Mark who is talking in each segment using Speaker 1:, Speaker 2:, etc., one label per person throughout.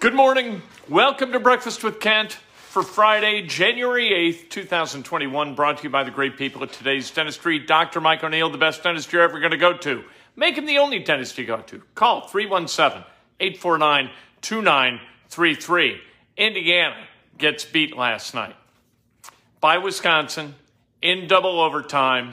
Speaker 1: Good morning. Welcome to Breakfast with Kent for Friday, January 8th, 2021, brought to you by the great people at today's dentistry. Dr. Mike O'Neill, the best dentist you're ever going to go to. Make him the only dentist you go to. Call 317 849 2933. Indiana gets beat last night by Wisconsin in double overtime.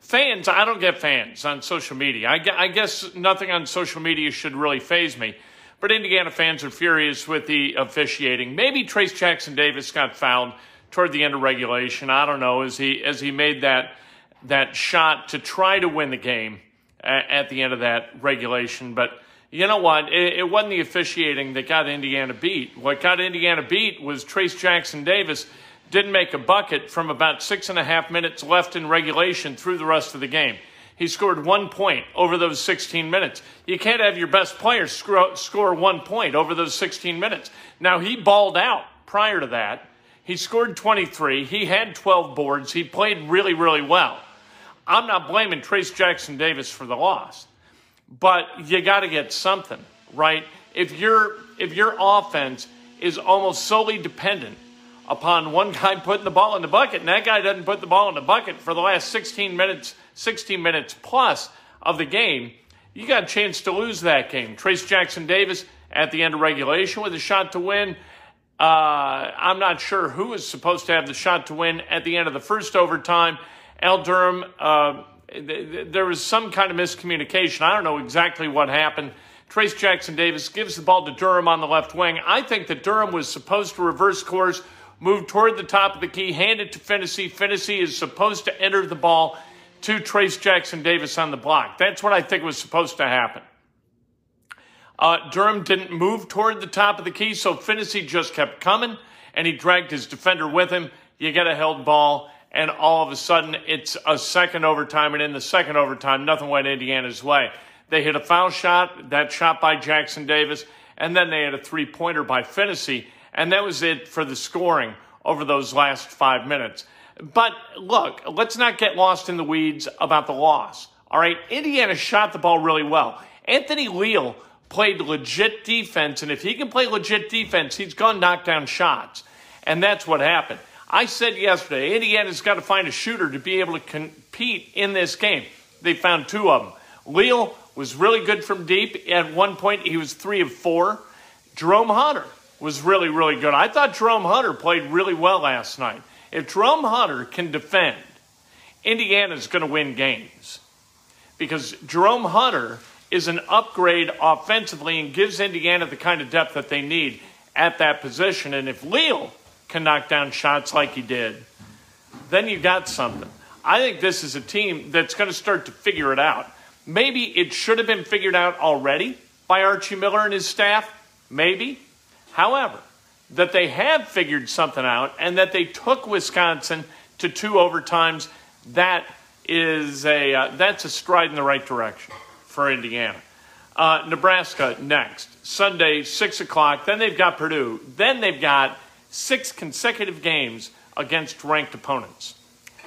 Speaker 1: Fans, I don't get fans on social media. I, guess nothing on social media should really phase me. But Indiana fans are furious with the officiating. Maybe Trayce Jackson Davis got fouled toward the end of regulation. I don't know as he as he made that that shot to try to win the game at, at the end of that regulation. But you know what? It, it wasn't the officiating that got Indiana beat. What got Indiana beat was Trayce Jackson Davis didn't make a bucket from about six and a half minutes left in regulation through the rest of the game. He scored one point over those 16 minutes. You can't have your best player score one point over those 16 minutes. Now, he balled out prior to that. He scored 23. He had 12 boards. He played really, really well. I'm not blaming Trayce Jackson Davis for the loss, but you got to get something, right? If your if your offense is almost solely dependent upon one guy putting the ball in the bucket, and that guy doesn't put the ball in the bucket for the last 16 minutes, 16 minutes plus of the game, you got a chance to lose that game. Trayce Jackson Davis at the end of regulation with a shot to win. Uh, I'm not sure who is supposed to have the shot to win at the end of the first overtime. Al Durham, uh, th- th- there was some kind of miscommunication. I don't know exactly what happened. Trayce Jackson Davis gives the ball to Durham on the left wing. I think that Durham was supposed to reverse course move toward the top of the key, hand it to Phinisee. Phinisee is supposed to enter the ball to Trayce Jackson Davis on the block. That's what I think was supposed to happen. Uh, Durham didn't move toward the top of the key, so Phinisee just kept coming, and he dragged his defender with him. You get a held ball, and all of a sudden it's a second overtime, and in the second overtime, nothing went Indiana's way. They hit a foul shot, that shot by Jackson Davis, and then they had a three pointer by Phinisee. And that was it for the scoring over those last five minutes. But look, let's not get lost in the weeds about the loss. All right, Indiana shot the ball really well. Anthony Leal played legit defense, and if he can play legit defense, he's going to knock down shots. And that's what happened. I said yesterday, Indiana's got to find a shooter to be able to compete in this game. They found two of them. Leal was really good from deep. At one point, he was three of four. Jerome Hunter was really, really good. I thought Jerome Hunter played really well last night. If Jerome Hunter can defend, Indiana's going to win games because Jerome Hunter is an upgrade offensively and gives Indiana the kind of depth that they need at that position. And if Leal can knock down shots like he did, then you got something. I think this is a team that's going to start to figure it out. Maybe it should have been figured out already by Archie Miller and his staff. Maybe. However, that they have figured something out and that they took Wisconsin to two overtimes, that is a uh, that's a stride in the right direction for Indiana. Uh, Nebraska next Sunday six o'clock. Then they've got Purdue. Then they've got six consecutive games against ranked opponents.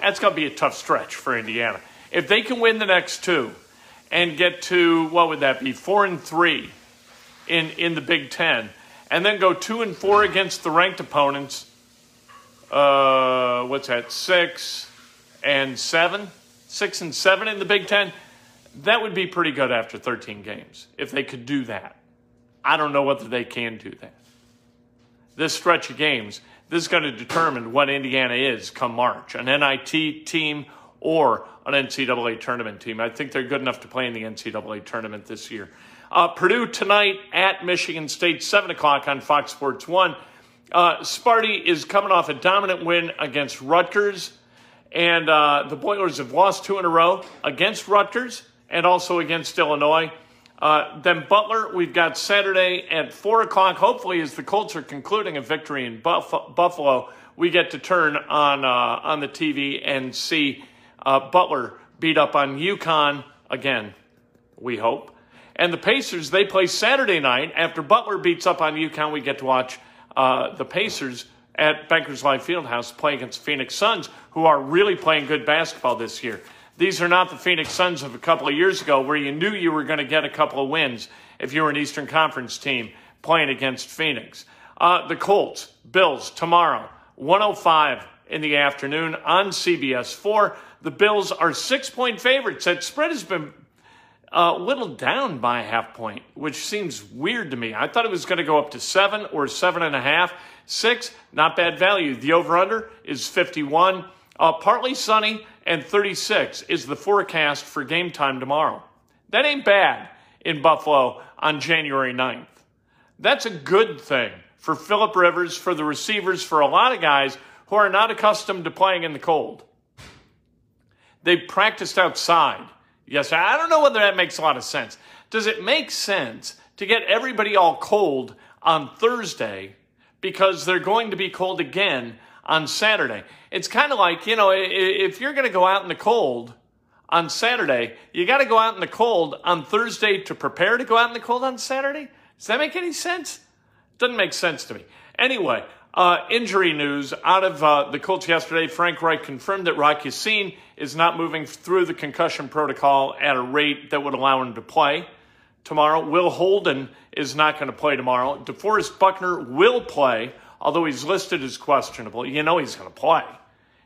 Speaker 1: That's going to be a tough stretch for Indiana. If they can win the next two and get to what would that be four and three in in the Big Ten and then go two and four against the ranked opponents. Uh, what's that? Six and seven, six and seven in the Big Ten. That would be pretty good after 13 games if they could do that. I don't know whether they can do that. This stretch of games, this is going to determine what Indiana is come March an NIT team or an NCAA tournament team. I think they're good enough to play in the NCAA tournament this year. Uh, Purdue tonight at Michigan State, 7 o'clock on Fox Sports 1. Uh, Sparty is coming off a dominant win against Rutgers, and uh, the Boilers have lost two in a row against Rutgers and also against Illinois. Uh, then Butler, we've got Saturday at 4 o'clock. Hopefully, as the Colts are concluding a victory in Buff- Buffalo, we get to turn on, uh, on the TV and see uh, Butler beat up on UConn again, we hope. And the Pacers, they play Saturday night. After Butler beats up on UConn, we get to watch uh, the Pacers at Bankers Life Fieldhouse play against Phoenix Suns, who are really playing good basketball this year. These are not the Phoenix Suns of a couple of years ago where you knew you were going to get a couple of wins if you were an Eastern Conference team. playing against Phoenix. Uh, the Colts, Bills, tomorrow, 105 in the afternoon on CBS 4. The Bills are six point favorites. That spread has been uh, whittled down by a half point, which seems weird to me. I thought it was going to go up to seven or seven and a half. Six, not bad value. The over under is 51. Uh, partly sunny and 36 is the forecast for game time tomorrow. That ain't bad in Buffalo on January 9th. That's a good thing for Philip Rivers, for the receivers, for a lot of guys who are not accustomed to playing in the cold. They practiced outside. Yes, I don't know whether that makes a lot of sense. Does it make sense to get everybody all cold on Thursday because they're going to be cold again on Saturday? It's kind of like, you know, if you're going to go out in the cold on Saturday, you got to go out in the cold on Thursday to prepare to go out in the cold on Saturday. Does that make any sense? Doesn't make sense to me. Anyway, uh, injury news out of uh, the Colts yesterday. Frank Reich confirmed that Rocky Ya-Sin is not moving through the concussion protocol at a rate that would allow him to play tomorrow. Will Holden is not going to play tomorrow. DeForest Buckner will play, although he's listed as questionable. You know he's going to play.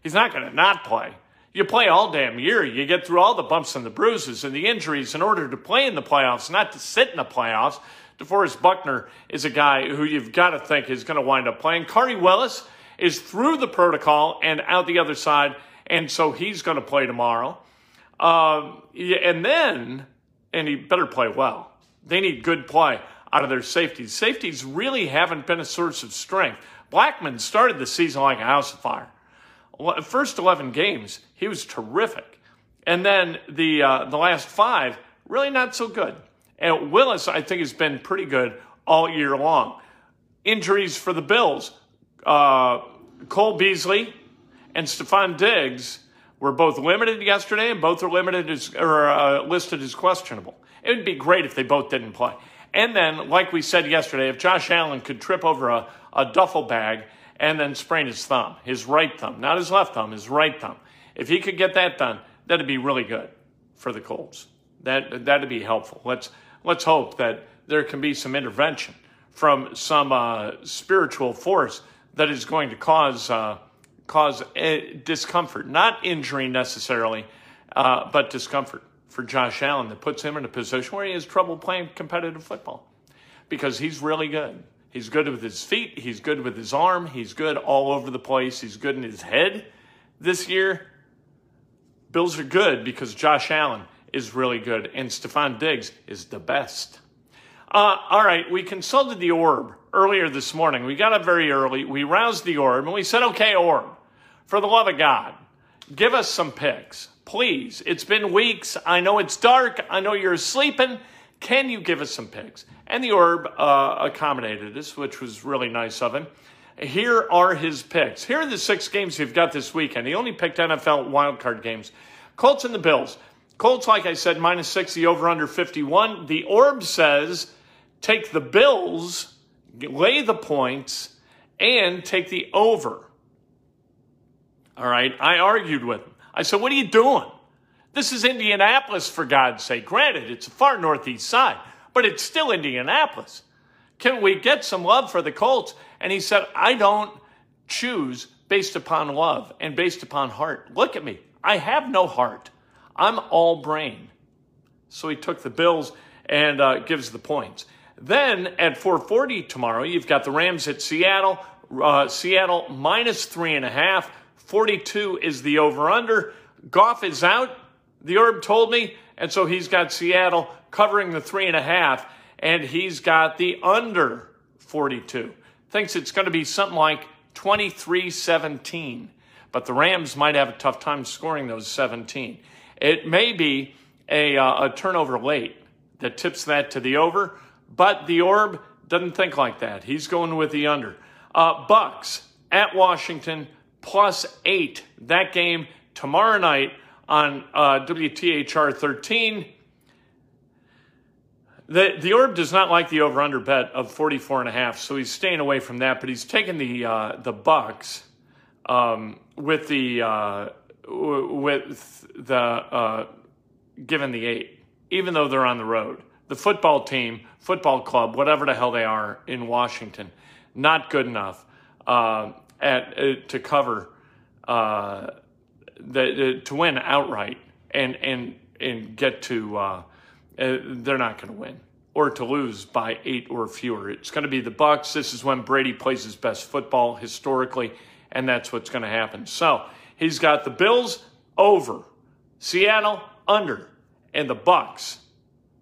Speaker 1: He's not going to not play. You play all damn year. You get through all the bumps and the bruises and the injuries in order to play in the playoffs, not to sit in the playoffs. DeForest Buckner is a guy who you've got to think is going to wind up playing. Khari Willis is through the protocol and out the other side, and so he's going to play tomorrow. Um, and then, and he better play well. They need good play out of their safeties. Safeties really haven't been a source of strength. Blackmon started the season like a house of fire. First 11 games, he was terrific. And then the, uh, the last five, really not so good. And Willis, I think, has been pretty good all year long. Injuries for the Bills. Uh, Cole Beasley and Stefon Diggs were both limited yesterday, and both are limited as, or uh, listed as questionable. It would be great if they both didn't play. And then, like we said yesterday, if Josh Allen could trip over a, a duffel bag and then sprain his thumb, his right thumb, not his left thumb, his right thumb, if he could get that done, that'd be really good for the Colts. That that'd be helpful. Let's let's hope that there can be some intervention from some uh, spiritual force that is going to cause uh, cause discomfort, not injury necessarily, uh, but discomfort for Josh Allen that puts him in a position where he has trouble playing competitive football because he's really good. He's good with his feet. He's good with his arm. He's good all over the place. He's good in his head. This year, Bills are good because Josh Allen is really good, and Stefon Diggs is the best. Uh, all right, we consulted the orb earlier this morning. We got up very early. We roused the orb, and we said, okay, orb, for the love of God, give us some picks. Please. It's been weeks. I know it's dark. I know you're sleeping. Can you give us some picks? And the orb uh, accommodated us, which was really nice of him. Here are his picks. Here are the six games you've got this weekend. He only picked NFL wildcard games. Colts and the Bills. Colts, like I said, minus six, the over under 51. The orb says take the Bills, lay the points, and take the over. All right. I argued with him. I said, What are you doing? This is Indianapolis, for God's sake. Granted, it's a far northeast side, but it's still Indianapolis. Can we get some love for the Colts? And he said, I don't choose based upon love and based upon heart. Look at me. I have no heart. I'm all brain. So he took the Bills and uh, gives the points. Then at 4:40 tomorrow, you've got the Rams at Seattle. Uh, Seattle minus three and a half. 42 is the over/under. Goff is out. The Orb told me, and so he's got Seattle covering the three and a half, and he's got the under 42. Thinks it's going to be something like 23-17, but the Rams might have a tough time scoring those 17. It may be a, uh, a turnover late that tips that to the over, but the Orb doesn't think like that. He's going with the under. Uh, Bucks at Washington plus eight. That game tomorrow night on uh, WTHR 13. The, the Orb does not like the over-under bet of 44 and a half, so he's staying away from that, but he's taking the, uh, the Bucks um, with the uh, with the uh, given the eight, even though they're on the road the football team, football club, whatever the hell they are in Washington, not good enough uh, at uh, to cover uh, the, to win outright and and and get to. Uh, uh, they're not going to win or to lose by eight or fewer. It's going to be the Bucks. This is when Brady plays his best football historically, and that's what's going to happen. So he's got the Bills over, Seattle under, and the Bucks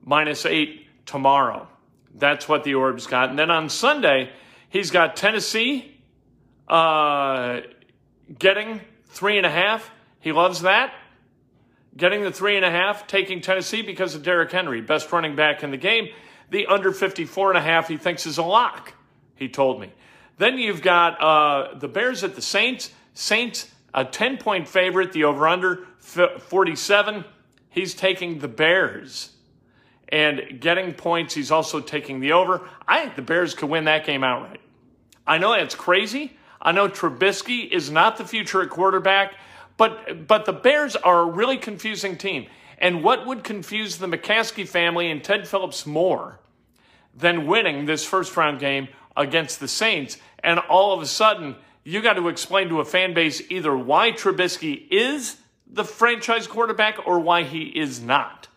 Speaker 1: minus eight tomorrow. That's what the Orb's got. And then on Sunday, he's got Tennessee uh, getting three and a half. He loves that. Getting the three and a half, taking Tennessee because of Derrick Henry, best running back in the game. The under 54 and a half he thinks is a lock, he told me. Then you've got uh, the Bears at the Saints. Saints, a 10 point favorite, the over under 47. He's taking the Bears and getting points. He's also taking the over. I think the Bears could win that game outright. I know that's crazy. I know Trubisky is not the future at quarterback, but but the Bears are a really confusing team. And what would confuse the McCaskey family and Ted Phillips more than winning this first round game against the Saints? And all of a sudden, you got to explain to a fan base either why Trubisky is the franchise quarterback or why he is not.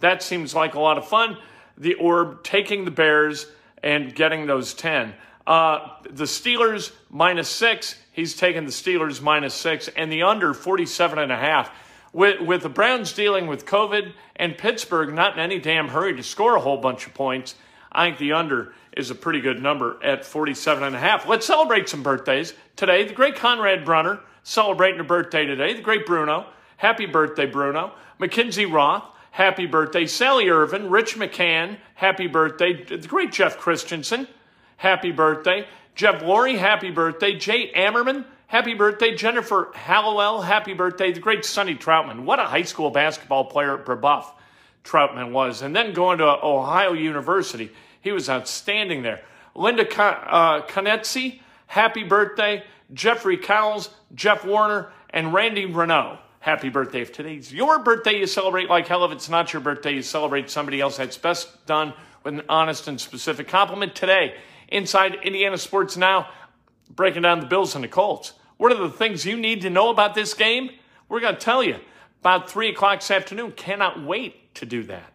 Speaker 1: That seems like a lot of fun. The Orb taking the Bears and getting those 10. Uh, the Steelers minus six. He's taking the Steelers minus six and the under 47 and a half. With, with the Browns dealing with COVID and Pittsburgh not in any damn hurry to score a whole bunch of points, I think the under is a pretty good number at 47 and a half. Let's celebrate some birthdays today. The great Conrad Brunner celebrating a birthday today. The great Bruno. Happy birthday, Bruno. Mackenzie Roth. Happy birthday. Sally Irvin. Rich McCann. Happy birthday. The great Jeff Christensen. Happy birthday. Jeff Laurie. Happy birthday. Jay Ammerman. Happy birthday. Jennifer Hallowell. Happy birthday. The great Sonny Troutman. What a high school basketball player at Brebeuf Troutman was. And then going to Ohio University. He was outstanding there. Linda uh, Conetzi. Happy birthday. Jeffrey Cowles. Jeff Warner. And Randy Renault happy birthday. If today's your birthday, you celebrate like hell. If it's not your birthday, you celebrate somebody else. That's best done with an honest and specific compliment. Today, inside Indiana Sports Now, breaking down the Bills and the Colts. What are the things you need to know about this game? We're going to tell you about 3 o'clock this afternoon. Cannot wait to do that.